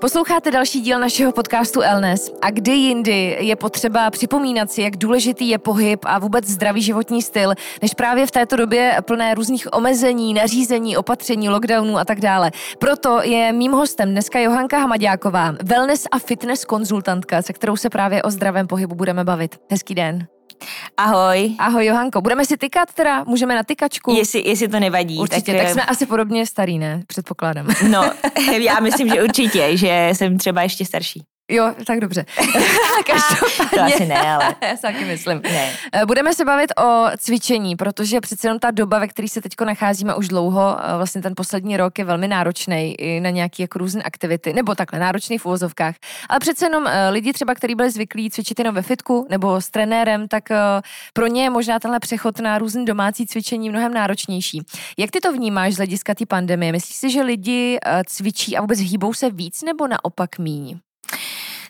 Posloucháte další díl našeho podcastu Elnes a kdy jindy je potřeba připomínat si, jak důležitý je pohyb a vůbec zdravý životní styl, než právě v této době plné různých omezení, nařízení, opatření, lockdownů a tak dále. Proto je mým hostem dneska Johanka Hamaďáková, wellness a fitness konzultantka, se kterou se právě o zdravém pohybu budeme bavit. Hezký den. Ahoj. Ahoj Johanko, budeme si tykat teda? Můžeme na tykačku? Jestli, jestli to nevadí. Určitě, tak, tak jsme asi podobně starý, ne? Předpokládám. No, já myslím, že určitě, že jsem třeba ještě starší. Jo, tak dobře. to asi ne, ale... Já si taky myslím. Ne. Eh, budeme se bavit o cvičení, protože přece jenom ta doba, ve které se teď nacházíme už dlouho, eh, vlastně ten poslední rok je velmi náročný i na nějaké jako různé aktivity, nebo takhle náročný v uvozovkách. Ale přece jenom eh, lidi třeba, kteří byli zvyklí cvičit jenom ve fitku nebo s trenérem, tak pro ně je možná tenhle přechod na různé domácí cvičení mnohem náročnější. Jak ty to vnímáš z hlediska té pandemie? Myslíš si, že lidi cvičí a vůbec hýbou se víc nebo naopak míň?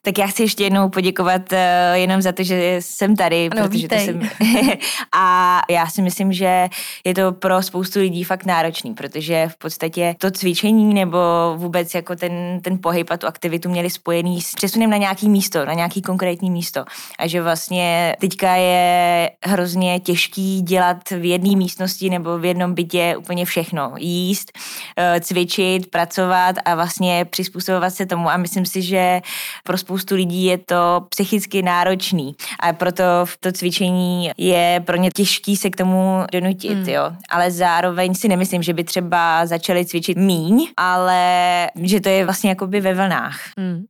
Tak já chci ještě jednou poděkovat uh, jenom za to, že jsem tady, ano, protože vítej. to jsem... a já si myslím, že je to pro spoustu lidí fakt náročný, protože v podstatě to cvičení nebo vůbec jako ten, ten pohyb a tu aktivitu měli spojený s přesunem na nějaký místo, na nějaký konkrétní místo. A že vlastně teďka je hrozně těžký dělat v jedné místnosti nebo v jednom bytě úplně všechno. Jíst, uh, cvičit, pracovat a vlastně přizpůsobovat se tomu. A myslím si, že pro spoustu spoustu lidí je to psychicky náročný a proto v to cvičení je pro ně těžký se k tomu donutit, mm. jo. Ale zároveň si nemyslím, že by třeba začali cvičit míň, ale že to je vlastně jakoby ve vlnách. Mm.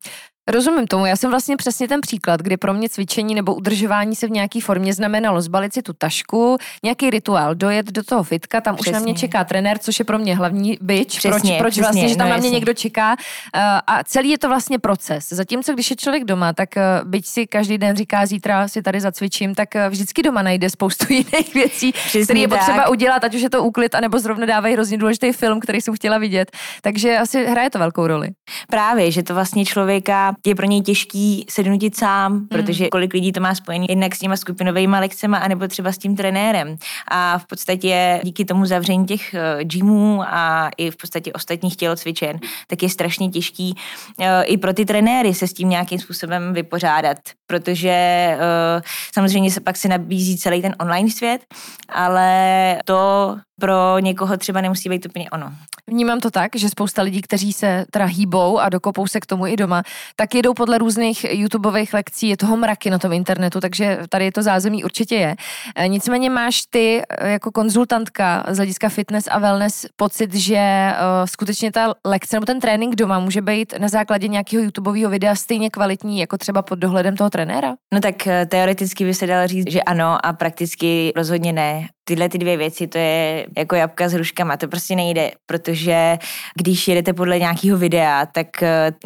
Rozumím tomu, já jsem vlastně přesně ten příklad, kdy pro mě cvičení nebo udržování se v nějaké formě znamenalo zbalit si tu tašku, nějaký rituál, dojet do toho fitka, tam přesně. už na mě čeká trenér, což je pro mě hlavní byč, přesně, proč, proč přesně, vlastně, že tam no, na mě jasně. někdo čeká uh, a celý je to vlastně proces. Zatímco když je člověk doma, tak uh, byť si každý den říká, zítra si tady zacvičím, tak uh, vždycky doma najde spoustu jiných věcí, které je potřeba tak. udělat, ať už je to úklid, anebo zrovna dávají hrozně důležitý film, který jsem chtěla vidět. Takže asi hraje to velkou roli. Právě, že to vlastně člověka je pro něj těžký se donutit sám, mm. protože kolik lidí to má spojený jednak s těma skupinovými lekcemi, anebo třeba s tím trenérem. A v podstatě díky tomu zavření těch uh, gymů a i v podstatě ostatních tělocvičen, tak je strašně těžký uh, i pro ty trenéry se s tím nějakým způsobem vypořádat, protože uh, samozřejmě se pak se nabízí celý ten online svět, ale to pro někoho třeba nemusí být úplně ono. Vnímám to tak, že spousta lidí, kteří se teda hýbou a dokopou se k tomu i doma, tak jedou podle různých YouTubeových lekcí, je toho mraky na tom internetu, takže tady je to zázemí určitě je. E, nicméně máš ty e, jako konzultantka z hlediska fitness a wellness pocit, že uh, skutečně ta lekce nebo ten trénink doma může být na základě nějakého YouTubeového videa stejně kvalitní jako třeba pod dohledem toho trenéra? No tak teoreticky by se dalo říct, že ano a prakticky rozhodně ne tyhle ty dvě věci, to je jako jabka s hruškama, to prostě nejde, protože když jedete podle nějakého videa, tak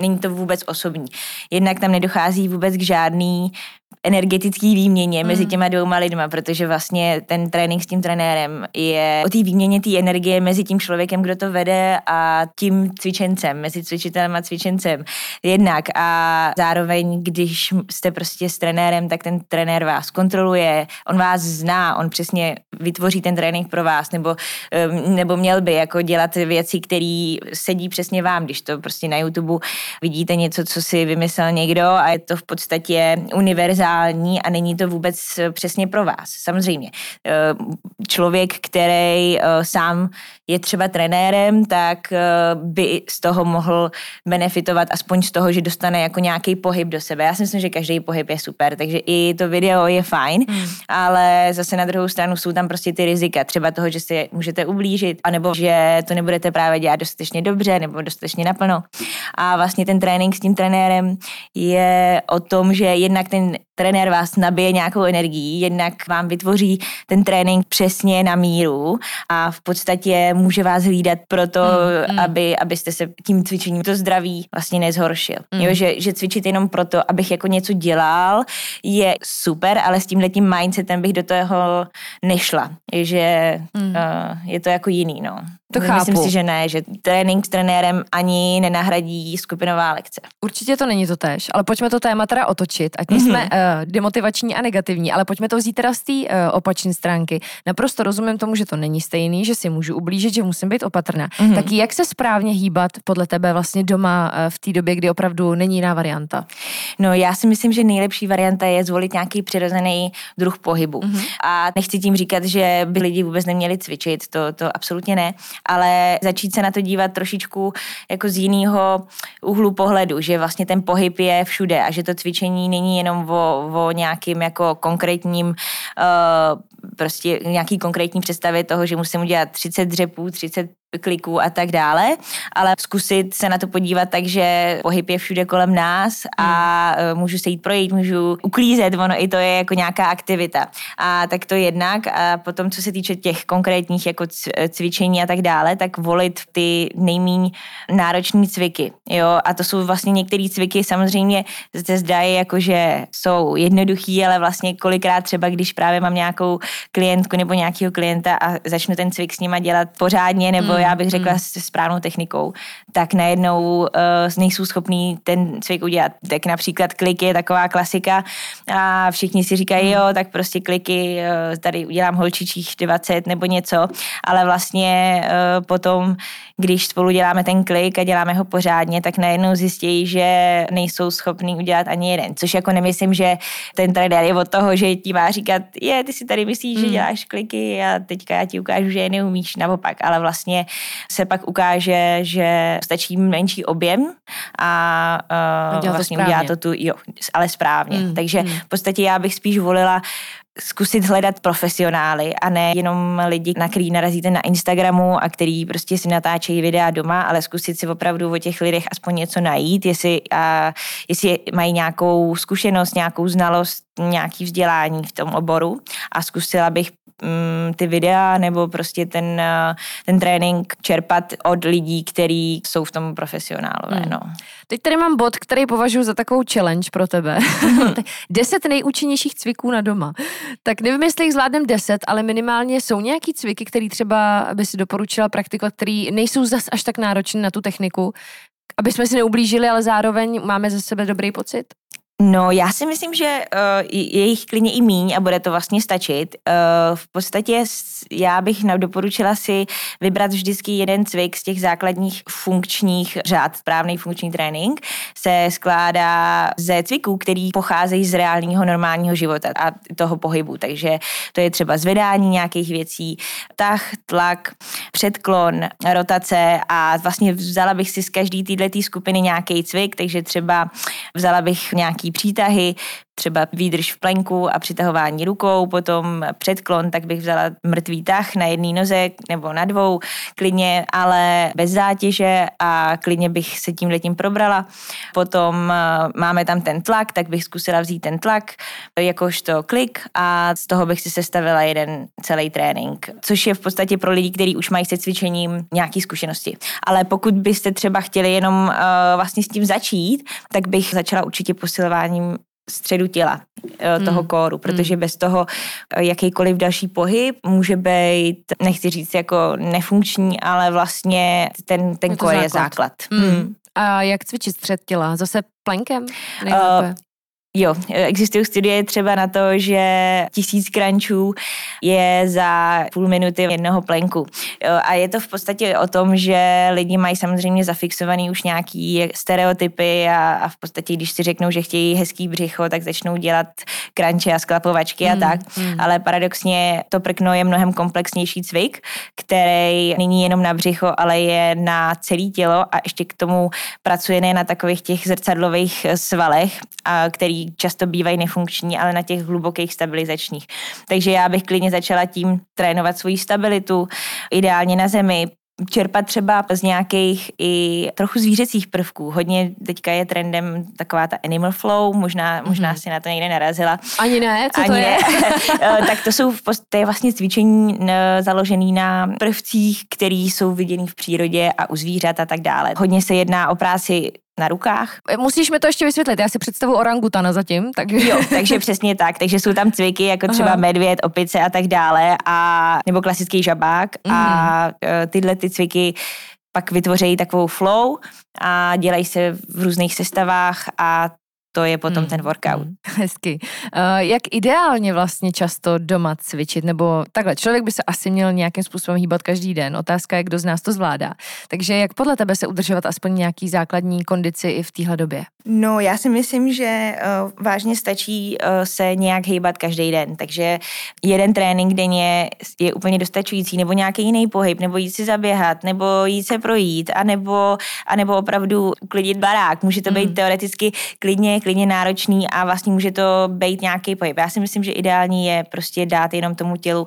není to vůbec osobní. Jednak tam nedochází vůbec k žádný energetický výměně mm. mezi těma dvouma lidma, protože vlastně ten trénink s tím trenérem je o té výměně té energie mezi tím člověkem, kdo to vede a tím cvičencem, mezi cvičitelem a cvičencem jednak a zároveň, když jste prostě s trenérem, tak ten trenér vás kontroluje, on vás zná, on přesně vytvoří ten trénink pro vás, nebo, nebo měl by jako dělat věci, které sedí přesně vám, když to prostě na YouTube vidíte něco, co si vymyslel někdo a je to v podstatě univerzální ideální a není to vůbec eh, přesně pro vás. Samozřejmě. Eh, člověk, který eh, sám je třeba trenérem, tak by z toho mohl benefitovat aspoň z toho, že dostane jako nějaký pohyb do sebe. Já si myslím, že každý pohyb je super, takže i to video je fajn, hmm. ale zase na druhou stranu jsou tam prostě ty rizika, třeba toho, že si můžete ublížit, anebo že to nebudete právě dělat dostatečně dobře nebo dostatečně naplno. A vlastně ten trénink s tím trenérem je o tom, že jednak ten trenér vás nabije nějakou energií, jednak vám vytvoří ten trénink přesně na míru a v podstatě může vás hlídat pro to, mm, mm. Aby, abyste se tím cvičením to zdraví vlastně nezhoršil. Mm. Jo, že, že cvičit jenom proto, abych jako něco dělal, je super, ale s tímhle tím mindsetem bych do toho nešla. Že mm. uh, je to jako jiný, no. To chápu. Myslím si, že ne, že trénink s trenérem ani nenahradí skupinová lekce. Určitě to není to tež, ale pojďme to téma teda otočit, ať mm-hmm. jsme uh, demotivační a negativní, ale pojďme to vzít teda z té uh, opačné stránky. Naprosto rozumím tomu, že to není stejný, že si můžu ublížit, že musím být opatrná. Mm-hmm. Tak jak se správně hýbat podle tebe vlastně doma uh, v té době, kdy opravdu není jiná varianta? No já si myslím, že nejlepší varianta je zvolit nějaký přirozený druh pohybu. Mm-hmm. A nechci tím říkat, že by lidi vůbec neměli cvičit, to, to absolutně ne, ale začít se na to dívat trošičku jako z jiného úhlu pohledu, že vlastně ten pohyb je všude a že to cvičení není jenom o, o nějakým jako konkrétním uh, prostě nějaký konkrétní představě toho, že musím udělat 30 dřepů, 30 kliků a tak dále, ale zkusit se na to podívat tak, že pohyb je všude kolem nás a hmm. můžu se jít projít, můžu uklízet, ono i to je jako nějaká aktivita. A tak to jednak a potom, co se týče těch konkrétních jako cvičení a tak dále, tak volit ty nejméně náročné cviky, jo, a to jsou vlastně některé cviky samozřejmě se zdají jako, že jsou jednoduchý, ale vlastně kolikrát třeba, když právě mám nějakou klientku nebo nějakého klienta a začnu ten cvik s nima dělat pořádně nebo hmm, já bych řekla mm. s správnou technikou, tak najednou uh, nejsou schopní ten cvik udělat. Tak například kliky je taková klasika a všichni si říkají, mm. jo, tak prostě kliky, uh, tady udělám holčičích 20 nebo něco, ale vlastně uh, potom, když spolu děláme ten klik a děláme ho pořádně, tak najednou zjistí, že nejsou schopní udělat ani jeden. Což jako nemyslím, že ten trenér je od toho, že ti má říkat, je, ty si tady myslíš, mm. že děláš kliky a teďka já ti ukážu, že je neumíš, naopak, ale vlastně se pak ukáže, že stačí menší objem a uh, vlastně to udělá to tu, jo, ale správně. Mm, Takže mm. v podstatě já bych spíš volila zkusit hledat profesionály a ne jenom lidi, na který narazíte na Instagramu a který prostě si natáčejí videa doma, ale zkusit si opravdu o těch lidech aspoň něco najít, jestli, a, jestli mají nějakou zkušenost, nějakou znalost, nějaký vzdělání v tom oboru a zkusila bych mm, ty videa nebo prostě ten, ten trénink čerpat od lidí, kteří jsou v tom profesionálové. Hmm. No. Teď tady mám bod, který považuji za takovou challenge pro tebe. deset nejúčinnějších cviků na doma. Tak nevím, jestli jich zvládnem deset, ale minimálně jsou nějaký cviky, který třeba by si doporučila praktikovat, který nejsou zas až tak náročné na tu techniku, aby jsme si neublížili, ale zároveň máme ze sebe dobrý pocit? No, já si myslím, že uh, je jich klidně i míň a bude to vlastně stačit. Uh, v podstatě já bych doporučila si vybrat vždycky jeden cvik z těch základních funkčních řád. Správný funkční trénink se skládá ze cviků, který pocházejí z reálného normálního života a toho pohybu. Takže to je třeba zvedání nějakých věcí, tah, tlak, předklon, rotace a vlastně vzala bych si z každé této skupiny nějaký cvik, takže třeba vzala bych nějaký přítahy, třeba výdrž v plenku a přitahování rukou, potom předklon, tak bych vzala mrtvý tah na jedné noze nebo na dvou, klidně, ale bez zátěže a klidně bych se tím letím probrala. Potom eh, máme tam ten tlak, tak bych zkusila vzít ten tlak jakožto klik a z toho bych si sestavila jeden celý trénink, což je v podstatě pro lidi, kteří už mají se cvičením nějaké zkušenosti. Ale pokud byste třeba chtěli jenom uh, vlastně s tím začít, tak bych začala určitě posilováním středu těla eh, toho hmm. kóru, protože hmm. bez toho eh, jakýkoliv další pohyb může být, nechci říct jako nefunkční, ale vlastně ten, ten kór je základ. Hmm. Hmm. A jak cvičit střed těla? Zase plenkem? Uh, Jo, existují studie třeba na to, že tisíc crunchů je za půl minuty jednoho plenku. A je to v podstatě o tom, že lidi mají samozřejmě zafixovaný už nějaký stereotypy a, a v podstatě, když si řeknou, že chtějí hezký břicho, tak začnou dělat crunche a sklapovačky mm, a tak. Mm. Ale paradoxně to prkno je mnohem komplexnější cvik, který není jenom na břicho, ale je na celé tělo a ještě k tomu pracuje ne na takových těch zrcadlových svalech, a který často bývají nefunkční, ale na těch hlubokých stabilizačních. Takže já bych klidně začala tím trénovat svoji stabilitu, ideálně na zemi, čerpat třeba z nějakých i trochu zvířecích prvků. Hodně teďka je trendem taková ta animal flow, možná, možná mm-hmm. si na to někde narazila. Ani ne, co Ani to je? Ne. Eh, tak to jsou to je vlastně cvičení založený na prvcích, které jsou viděný v přírodě a u zvířat a tak dále. Hodně se jedná o práci na rukách. Musíš mi to ještě vysvětlit, já si představu orangutana zatím. Tak... Jo, takže přesně tak. Takže jsou tam cviky jako třeba Aha. medvěd, opice a tak dále, a, nebo klasický žabák mm. a mhm. e, tyhle ty cviky pak vytvoří takovou flow a dělají se v různých sestavách a to je potom hmm. ten workout. Hmm. Hezky. Uh, jak ideálně vlastně často doma cvičit? Nebo takhle, člověk by se asi měl nějakým způsobem hýbat každý den. Otázka je, kdo z nás to zvládá. Takže jak podle tebe se udržovat aspoň nějaký základní kondici i v téhle době? No, já si myslím, že uh, vážně stačí uh, se nějak hýbat každý den. Takže jeden trénink denně je úplně dostačující, nebo nějaký jiný pohyb, nebo jít si zaběhat, nebo jít se projít, anebo, anebo opravdu uklidit barák. Může to být mm. teoreticky klidně klidně náročný a vlastně může to být nějaký pohyb. Já si myslím, že ideální je prostě dát jenom tomu tělu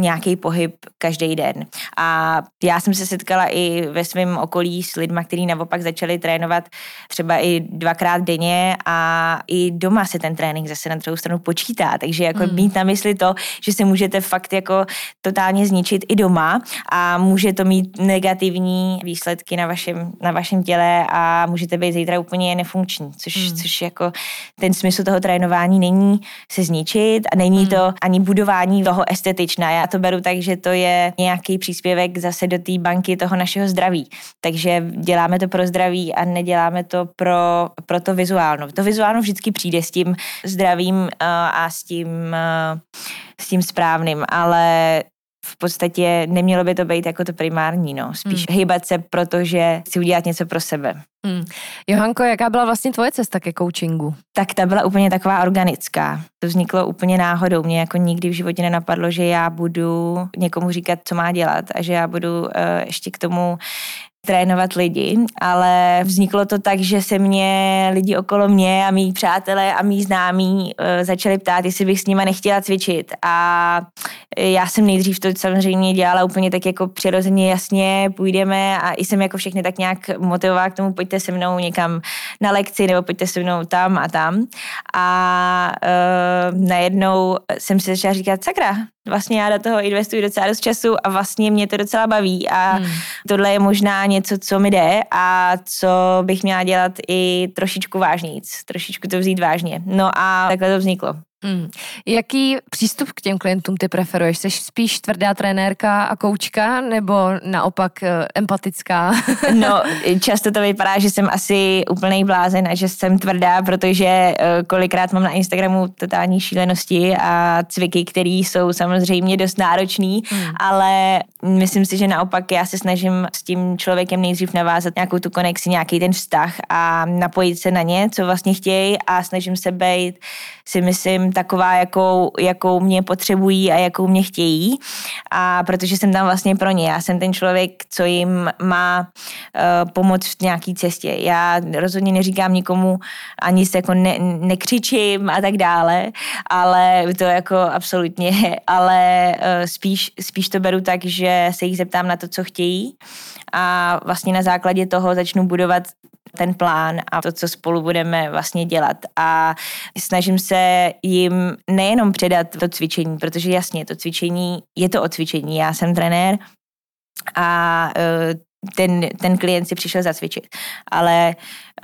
nějaký pohyb každý den. A já jsem se setkala i ve svém okolí s lidmi, kteří naopak začali trénovat třeba i dvakrát denně a i doma se ten trénink zase na druhou stranu počítá. Takže jako mm. mít na mysli to, že se můžete fakt jako totálně zničit i doma a může to mít negativní výsledky na vašem, na vašem těle a můžete být zítra úplně nefunkční, což, mm. což jako ten smysl toho trénování není se zničit a není mm. to ani budování toho estetičná. Já to beru tak, že to je nějaký příspěvek zase do té banky toho našeho zdraví. Takže děláme to pro zdraví a neděláme to pro, pro to vizuálno. To vizuálno vždycky přijde s tím zdravím uh, a s tím, uh, s tím správným, ale v podstatě nemělo by to být jako to primární, no. Spíš hmm. hýbat se, protože si udělat něco pro sebe. Hmm. Johanko, jaká byla vlastně tvoje cesta ke coachingu? Tak ta byla úplně taková organická. To vzniklo úplně náhodou. Mě jako nikdy v životě nenapadlo, že já budu někomu říkat, co má dělat a že já budu uh, ještě k tomu trénovat lidi, ale vzniklo to tak, že se mě lidi okolo mě a mý přátelé a mý známí uh, začali ptát, jestli bych s nima nechtěla cvičit. A já jsem nejdřív to samozřejmě dělala úplně tak jako přirozeně jasně, půjdeme a i jsem jako všechny tak nějak motivovala k tomu, pojďte se mnou někam na lekci nebo pojďte se mnou tam a tam. A uh, najednou jsem si začala říkat, sakra, vlastně já do toho investuji docela dost času a vlastně mě to docela baví a hmm. tohle je možná něco, co mi jde a co bych měla dělat i trošičku vážnějíc, trošičku to vzít vážně. No a takhle to vzniklo. Hmm. Jaký přístup k těm klientům ty preferuješ? Jsi spíš tvrdá trenérka a koučka nebo naopak eh, empatická? no, často to vypadá, že jsem asi úplný blázen a že jsem tvrdá, protože eh, kolikrát mám na Instagramu totální šílenosti a cviky, které jsou samozřejmě dost náročný, hmm. ale myslím si, že naopak já se snažím s tím člověkem nejdřív navázat nějakou tu konexi, nějaký ten vztah a napojit se na ně, co vlastně chtějí a snažím se být, si myslím, taková, jakou, jakou mě potřebují a jakou mě chtějí. A protože jsem tam vlastně pro ně. Já jsem ten člověk, co jim má uh, pomoct v nějaký cestě. Já rozhodně neříkám nikomu, ani se jako ne, nekřičím a tak dále, ale to jako absolutně, ale uh, spíš, spíš to beru tak, že se jich zeptám na to, co chtějí a vlastně na základě toho začnu budovat ten plán a to, co spolu budeme vlastně dělat. A snažím se jim nejenom předat to cvičení, protože jasně, to cvičení je to o cvičení. Já jsem trenér a e, ten, ten klient si přišel zacvičit. Ale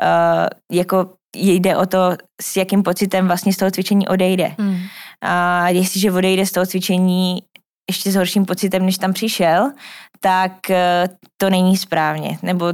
uh, jako jde o to, s jakým pocitem vlastně z toho cvičení odejde. Hmm. A jestliže odejde z toho cvičení ještě s horším pocitem, než tam přišel, tak uh, to není správně. Nebo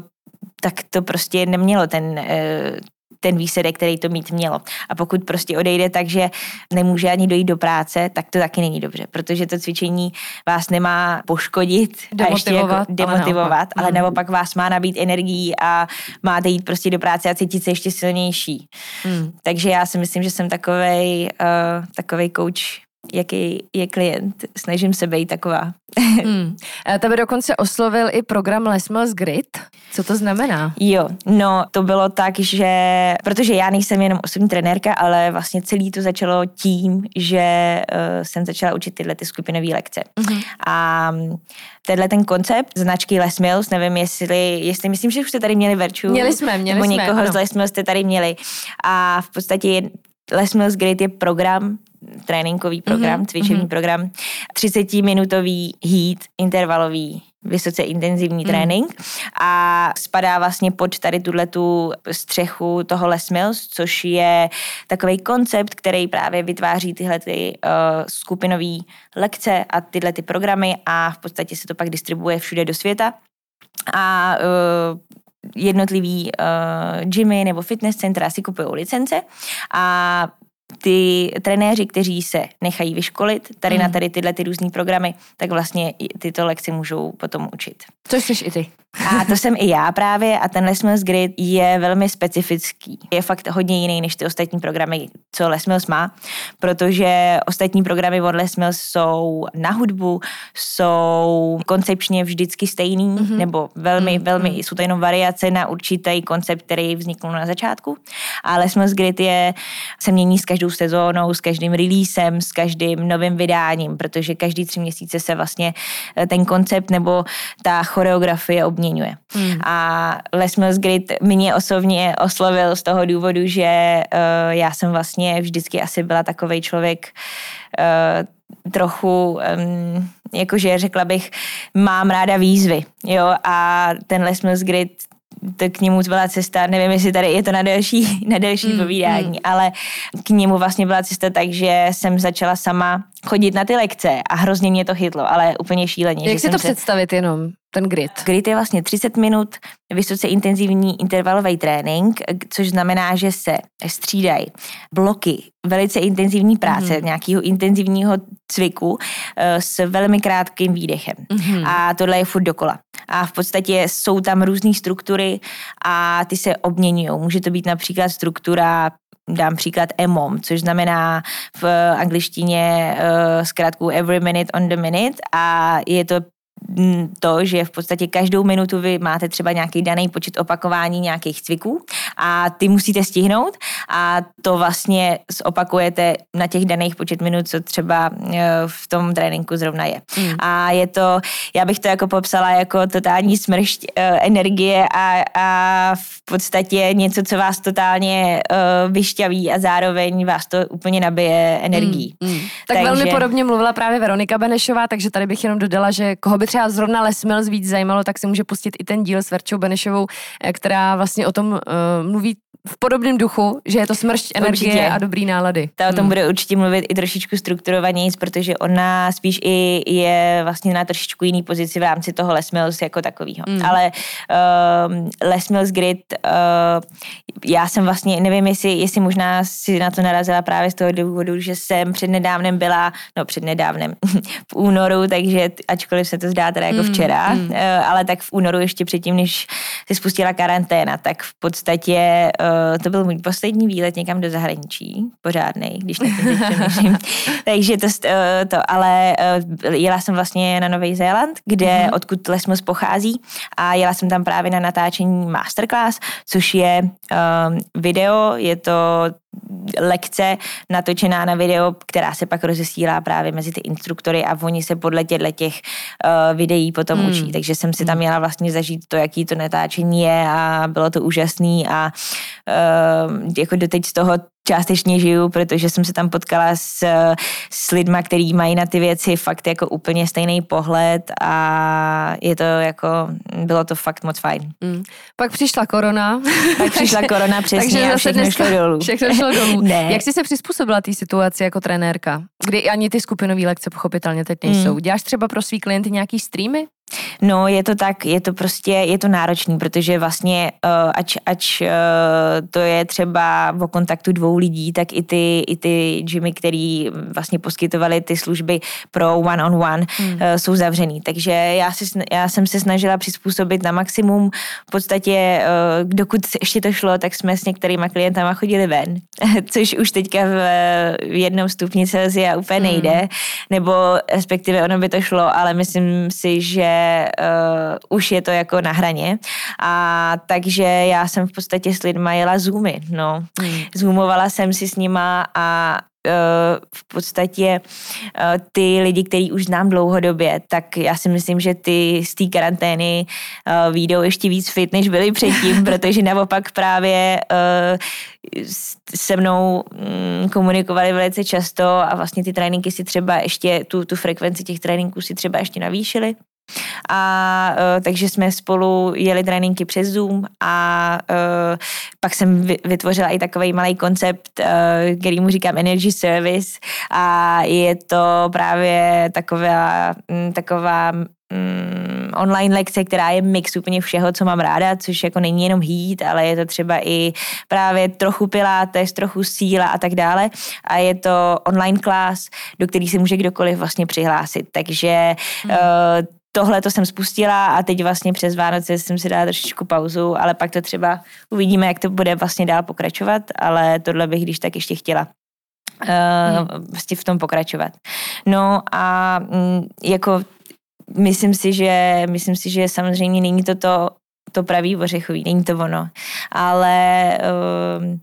tak to prostě nemělo ten, eh, ten výsledek, který to mít mělo. A pokud prostě odejde tak, že nemůže ani dojít do práce, tak to taky není dobře, protože to cvičení vás nemá poškodit demotivovat, a ještě jako demotivovat, ale naopak, ale naopak vás má nabít energií a máte jít prostě do práce a cítit se ještě silnější. Hmm. Takže já si myslím, že jsem takovej, uh, takovej coach jaký je klient. Snažím se být taková. hmm. Tebe dokonce oslovil i program Les Grid. Co to znamená? Jo, no to bylo tak, že protože já nejsem jenom osobní trenérka, ale vlastně celý to začalo tím, že uh, jsem začala učit tyhle ty skupinové lekce. Mm-hmm. A tenhle ten koncept značky Les Mills, nevím jestli, jestli myslím, že už jste tady měli Verču. Měli jsme, měli nebo jsme. někoho ano. z Les Mills jste tady měli. A v podstatě Les Mills Great je program, tréninkový program, mm-hmm. cvičební mm-hmm. program, 30-minutový heat, intervalový vysoce intenzivní mm. trénink a spadá vlastně pod tady tuhle tu střechu toho Les Mills, což je takový koncept, který právě vytváří tyhle ty uh, skupinové lekce a tyhle ty programy a v podstatě se to pak distribuje všude do světa. A uh, jednotlivý uh, gymy nebo fitness centra si kupují licence a ty trenéři, kteří se nechají vyškolit tady mm. na tady tyhle ty různé programy, tak vlastně tyto lekce můžou potom učit. Což jsi i ty. A to jsem i já právě a ten Les Grid je velmi specifický. Je fakt hodně jiný než ty ostatní programy, co Les Mills má, protože ostatní programy od Les Mills jsou na hudbu, jsou koncepčně vždycky stejný, mm-hmm. nebo velmi, mm-hmm. velmi, jsou to jenom variace na určitý koncept, který vznikl na začátku. A Les Mills Grid je, se mění s každou sezónou, s každým releasem, s každým novým vydáním, protože každý tři měsíce se vlastně ten koncept nebo ta choreografie obměňuje. Hmm. A Les Mills Grid mě osobně oslovil z toho důvodu, že uh, já jsem vlastně vždycky asi byla takový člověk uh, trochu, um, jakože řekla bych, mám ráda výzvy, jo, a ten Les Mills Grid to k němu byla cesta, nevím, jestli tady je to na delší, na delší mm, povídání, mm. ale k němu vlastně byla cesta tak, že jsem začala sama chodit na ty lekce a hrozně mě to chytlo, ale úplně šíleně. Jak si to se... představit jenom, ten grid? Grid je vlastně 30 minut vysoce intenzivní intervalový trénink, což znamená, že se střídají bloky velice intenzivní práce, mm. nějakého intenzivního cviku eh, s velmi krátkým výdechem. Mm. A tohle je furt dokola. A v podstatě jsou tam různé struktury a ty se obměňují. Může to být například struktura dám příklad EMOM, což znamená v angličtině zkrátku every minute on the minute a je to to, že v podstatě každou minutu vy máte třeba nějaký daný počet opakování nějakých cviků a ty musíte stihnout a to vlastně zopakujete na těch daných počet minut, co třeba e, v tom tréninku zrovna je. Mm. A je to, já bych to jako popsala jako totální smršť uh, energie a, a v podstatě něco, co vás totálně uh, vyšťaví a zároveň vás to úplně nabije energií. Mm. Mm. Tak takže... velmi podobně mluvila právě Veronika Benešová, takže tady bych jenom dodala, že koho by třeba zrovna Les Mills víc zajímalo, tak si může pustit i ten díl s Verčou Benešovou, eh, která vlastně o tom uh, mluví v podobném duchu, že je to smršť energie určitě. a dobrý nálady. Ta o tom hmm. bude určitě mluvit i trošičku strukturovaněji, protože ona spíš i je vlastně na trošičku jiný pozici v rámci toho Les Mills jako takového. Hmm. Ale uh, Les Mills Grid, uh, já jsem vlastně, nevím, jestli, jestli možná si na to narazila právě z toho důvodu, že jsem přednedávnem byla, no přednedávnem, v únoru, takže ačkoliv se to zdá teda jako hmm. včera, hmm. Uh, ale tak v únoru ještě předtím, než se spustila karanténa, tak v podstatě uh, to byl můj poslední výlet někam do zahraničí, pořádný, když na tím Takže to, uh, to, ale uh, jela jsem vlastně na Nový Zéland, kde, mm-hmm. odkud Lesmos pochází a jela jsem tam právě na natáčení masterclass, což je um, video, je to lekce natočená na video, která se pak rozesílá právě mezi ty instruktory a oni se podle těchto těch uh, videí potom hmm. učí. Takže jsem si tam měla vlastně zažít to, jaký to natáčení je a bylo to úžasný a uh, jako doteď z toho částečně žiju, protože jsem se tam potkala s, s lidma, kteří mají na ty věci fakt jako úplně stejný pohled a je to jako, bylo to fakt moc fajn. Mm. Pak přišla korona. Pak přišla korona, přesně, takže a všechno šlo dolů. Všechno šlo dolů. ne. Jak jsi se přizpůsobila té situaci jako trenérka, kdy ani ty skupinové lekce pochopitelně teď nejsou? Mm. Děláš třeba pro svý klienty nějaký streamy? No, je to tak, je to prostě, je to náročný, protože vlastně, uh, ač, ač uh, to je třeba o kontaktu dvou lidí, tak i ty, i ty gymy, který vlastně poskytovali ty služby pro one-on-one, hmm. uh, jsou zavřený. Takže já, si, já jsem se snažila přizpůsobit na maximum. V podstatě, uh, dokud ještě to šlo, tak jsme s některýma klientama chodili ven, což už teďka v, v jednom stupni Celsia úplně hmm. nejde, nebo respektive ono by to šlo, ale myslím si, že uh, už je to jako na hraně. A takže já jsem v podstatě s lidma jela zoomy, no. Hmm. Zoomovala jsem si s nima a uh, v podstatě uh, ty lidi, který už znám dlouhodobě, tak já si myslím, že ty z té karantény výjdou ještě víc fit, než byli předtím, protože naopak právě se mnou um, komunikovali velice často a vlastně ty tréninky si třeba ještě, tu, tu frekvenci těch tréninků si třeba ještě navýšili. A uh, takže jsme spolu jeli tréninky přes Zoom a uh, pak jsem vytvořila i takový malý koncept, uh, který mu říkám Energy Service a je to právě taková, taková mm, online lekce, která je mix úplně všeho, co mám ráda, což jako není jenom hít, ale je to třeba i právě trochu pilates, trochu síla a tak dále. A je to online class, do který se může kdokoliv vlastně přihlásit. Takže mm. uh, tohle to jsem spustila a teď vlastně přes Vánoce jsem si dala trošičku pauzu, ale pak to třeba uvidíme, jak to bude vlastně dál pokračovat, ale tohle bych když tak ještě chtěla uh, vlastně v tom pokračovat. No a mm, jako myslím si, že myslím si, že samozřejmě není to to, to pravý ořechový, není to ono, ale uh,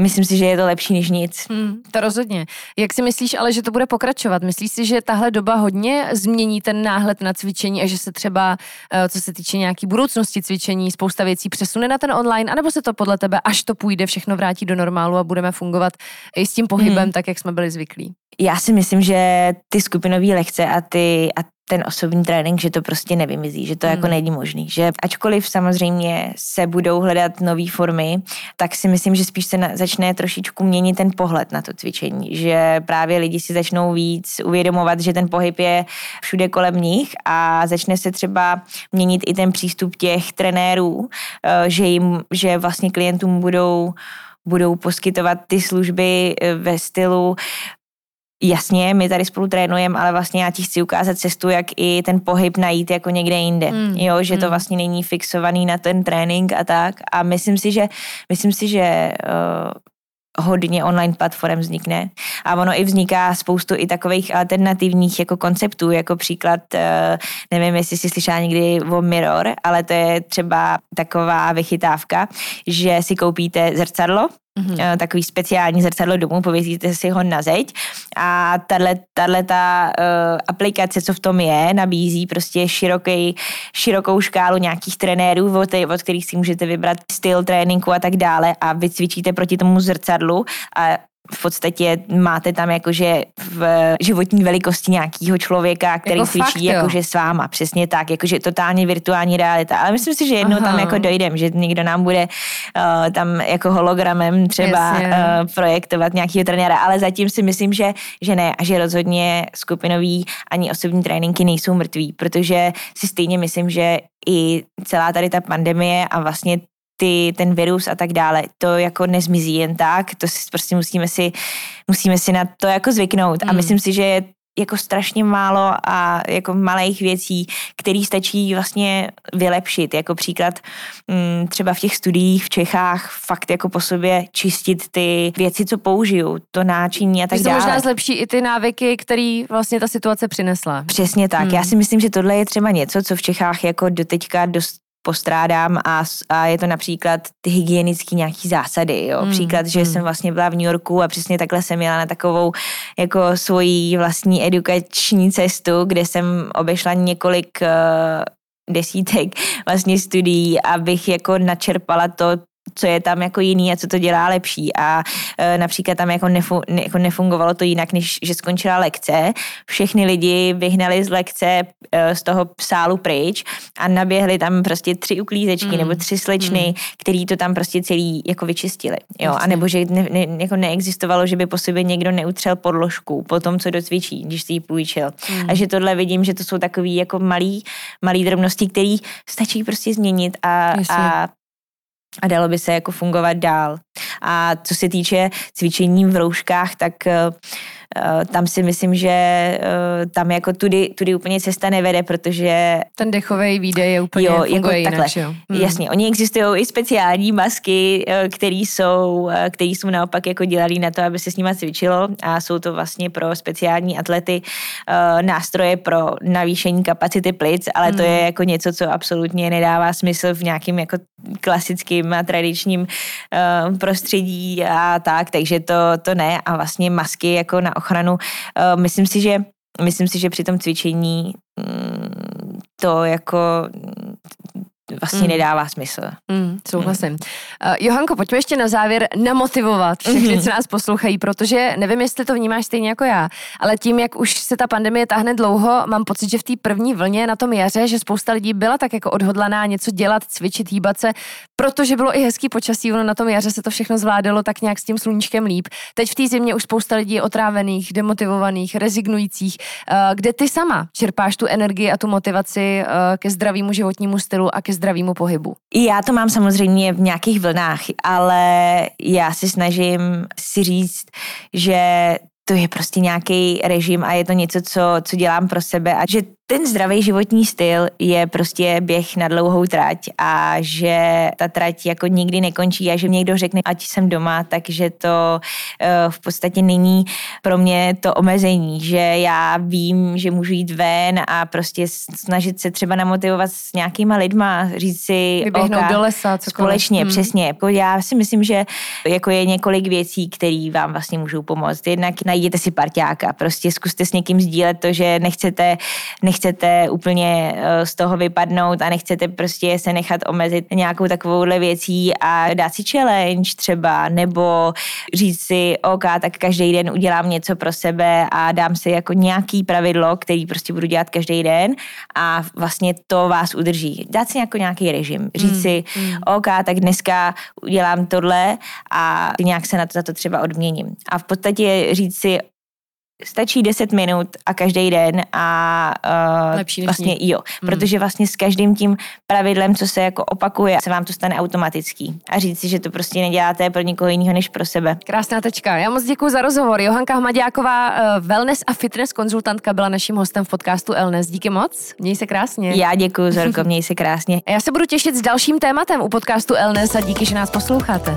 Myslím si, že je to lepší než nic. Hmm, to rozhodně. Jak si myslíš ale, že to bude pokračovat? Myslíš si, že tahle doba hodně změní ten náhled na cvičení a že se třeba, eh, co se týče nějaký budoucnosti cvičení, spousta věcí přesune na ten online, anebo se to podle tebe, až to půjde, všechno vrátí do normálu a budeme fungovat i s tím pohybem, hmm. tak jak jsme byli zvyklí? Já si myslím, že ty skupinové lekce a ty, a ten osobní trénink, že to prostě nevymizí, že to jako hmm. jako není možný. Že ačkoliv samozřejmě se budou hledat nové formy, tak si myslím, že spíš se na, začne trošičku měnit ten pohled na to cvičení. Že právě lidi si začnou víc uvědomovat, že ten pohyb je všude kolem nich a začne se třeba měnit i ten přístup těch trenérů, eh, že jim, že vlastně klientům budou budou poskytovat ty služby eh, ve stylu Jasně, my tady spolu trénujeme, ale vlastně já ti chci ukázat cestu, jak i ten pohyb najít jako někde jinde. Mm. Jo, že mm. to vlastně není fixovaný na ten trénink a tak. A myslím si, že myslím si, že uh, hodně online platform vznikne. A ono i vzniká spoustu i takových alternativních jako konceptů, jako příklad, eh, nevím, jestli jsi slyšela někdy o Mirror, ale to je třeba taková vychytávka, že si koupíte zrcadlo, mm-hmm. takový speciální zrcadlo domů, povězíte si ho na zeď a tahle ta uh, aplikace, co v tom je, nabízí prostě široký, širokou škálu nějakých trenérů, od, od kterých si můžete vybrat styl tréninku a tak dále a vy cvičíte proti tomu zrcadlu a v podstatě máte tam jakože v životní velikosti nějakého člověka, který jako cvičí fakt, jakože s váma, přesně tak, jakože totálně virtuální realita. Ale myslím si, že jednou Aha. tam jako dojdem, že někdo nám bude uh, tam jako hologramem třeba uh, projektovat nějakého trenéra, ale zatím si myslím, že, že ne a že rozhodně skupinový ani osobní tréninky nejsou mrtví, protože si stejně myslím, že i celá tady ta pandemie a vlastně ty, ten virus a tak dále, to jako nezmizí jen tak, to si prostě musíme si, musíme si na to jako zvyknout mm. a myslím si, že je jako strašně málo a jako malých věcí, které stačí vlastně vylepšit. Jako příklad mm, třeba v těch studiích v Čechách fakt jako po sobě čistit ty věci, co použiju, to náčiní a tak dále. možná zlepší i ty návyky, které vlastně ta situace přinesla. Přesně tak. Hmm. Já si myslím, že tohle je třeba něco, co v Čechách jako doteďka dost postrádám a, a je to například ty hygienické nějaký zásady. Jo? Mm, Příklad, že mm. jsem vlastně byla v New Yorku a přesně takhle jsem jela na takovou jako svoji vlastní edukační cestu, kde jsem obešla několik uh, desítek vlastně studií, abych jako načerpala to, co je tam jako jiný a co to dělá lepší. A e, například tam jako, nefu, ne, jako nefungovalo to jinak, než že skončila lekce. Všechny lidi vyhnali z lekce e, z toho sálu pryč a naběhli tam prostě tři uklízečky mm. nebo tři slečny, mm. který to tam prostě celý jako vyčistili. Jo? A nebo že ne, ne, jako neexistovalo, že by po sobě někdo neutřel podložku po tom, co docvičí, když si ji půjčil. Mm. A že tohle vidím, že to jsou takový jako malý, malý drobnosti, který stačí prostě změnit a, a a dalo by se jako fungovat dál. A co se týče cvičení v rouškách, tak Eh, tam si myslím, že eh, tam jako tudy, tudy úplně cesta nevede, protože... Ten dechový výdej je úplně jo, jako jinak, jo. Hmm. Jasně, oni existují i speciální masky, eh, které jsou, který jsou naopak jako dělaný na to, aby se s nimi cvičilo a jsou to vlastně pro speciální atlety nástroje pro navýšení kapacity plic, ale hmm. to je jako něco, co absolutně nedává smysl v nějakým jako klasickým a tradičním prostředí a tak, takže to, to ne a vlastně masky jako na ochranu. Eh, myslím si, že myslím si, že při tom cvičení mm, to jako vlastně mm. nedává smysl. Mm, souhlasím. Mm. Uh, Johanko, pojďme ještě na závěr namotivovat všechny, mm. co nás poslouchají, protože nevím, jestli to vnímáš stejně jako já, ale tím, jak už se ta pandemie táhne dlouho, mám pocit, že v té první vlně na tom jaře, že spousta lidí byla tak jako odhodlaná něco dělat, cvičit, hýbat se, protože bylo i hezký počasí, ono na tom jaře se to všechno zvládalo tak nějak s tím sluníčkem líp. Teď v té zimě už spousta lidí je otrávených, demotivovaných, rezignujících. Uh, kde ty sama čerpáš tu energii a tu motivaci uh, ke zdravému životnímu stylu a ke zdravému pohybu? Já to mám samozřejmě v nějakých vlnách, ale já si snažím si říct, že to je prostě nějaký režim a je to něco, co, co dělám pro sebe a že ten zdravý životní styl je prostě běh na dlouhou trať a že ta trať jako nikdy nekončí a že někdo řekne, ať jsem doma, takže to uh, v podstatě není pro mě to omezení, že já vím, že můžu jít ven a prostě snažit se třeba namotivovat s nějakýma lidma, říct si, Vyběhnout do lesa, cokoliv. Společně, hmm. přesně. Jako já si myslím, že jako je několik věcí, které vám vlastně můžou pomoct. Jednak najděte si parťáka, prostě zkuste s někým sdílet to, že nechcete, nechcete nechcete úplně eh, z toho vypadnout a nechcete prostě se nechat omezit nějakou takovouhle věcí a dát si challenge třeba, nebo říct si, OK, tak každý den udělám něco pro sebe a dám si jako nějaký pravidlo, který prostě budu dělat každý den a vlastně to vás udrží. Dát si jako nějaký režim. Říct mm, si, mm. OK, tak dneska udělám tohle a nějak se na to za to třeba odměním. A v podstatě říct si, stačí 10 minut a každý den a uh, Lepší vlastně jo, hmm. protože vlastně s každým tím pravidlem, co se jako opakuje, se vám to stane automatický a říct si, že to prostě neděláte pro nikoho jiného než pro sebe. Krásná tečka. Já moc děkuji za rozhovor. Johanka Hmaďáková, uh, wellness a fitness konzultantka, byla naším hostem v podcastu Elnes. Díky moc. Měj se krásně. Já děkuji, Zorko, měj se krásně. Já se budu těšit s dalším tématem u podcastu Elnes a díky, že nás posloucháte.